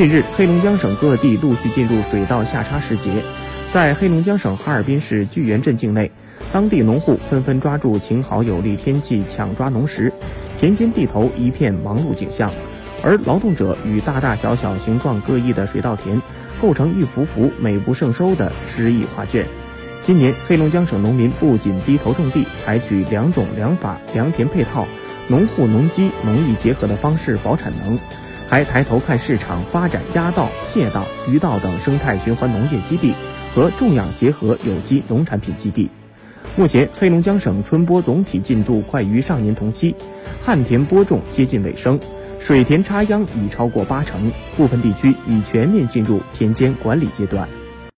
近日，黑龙江省各地陆续进入水稻下插时节。在黑龙江省哈尔滨市巨源镇境内，当地农户纷纷抓住晴好有利天气抢抓农时，田间地头一片忙碌景象。而劳动者与大大小小、形状各异的水稻田，构成一幅幅美不胜收的诗意画卷。今年，黑龙江省农民不仅低头种地，采取良种良法、良田配套、农户农机农艺结合的方式保产能，还抬头看市场，发展鸭稻、蟹稻、鱼稻等生态循环农业基地。和种养结合有机农产品基地。目前，黑龙江省春播总体进度快于上年同期，旱田播种接近尾声，水田插秧已超过八成，部分地区已全面进入田间管理阶段。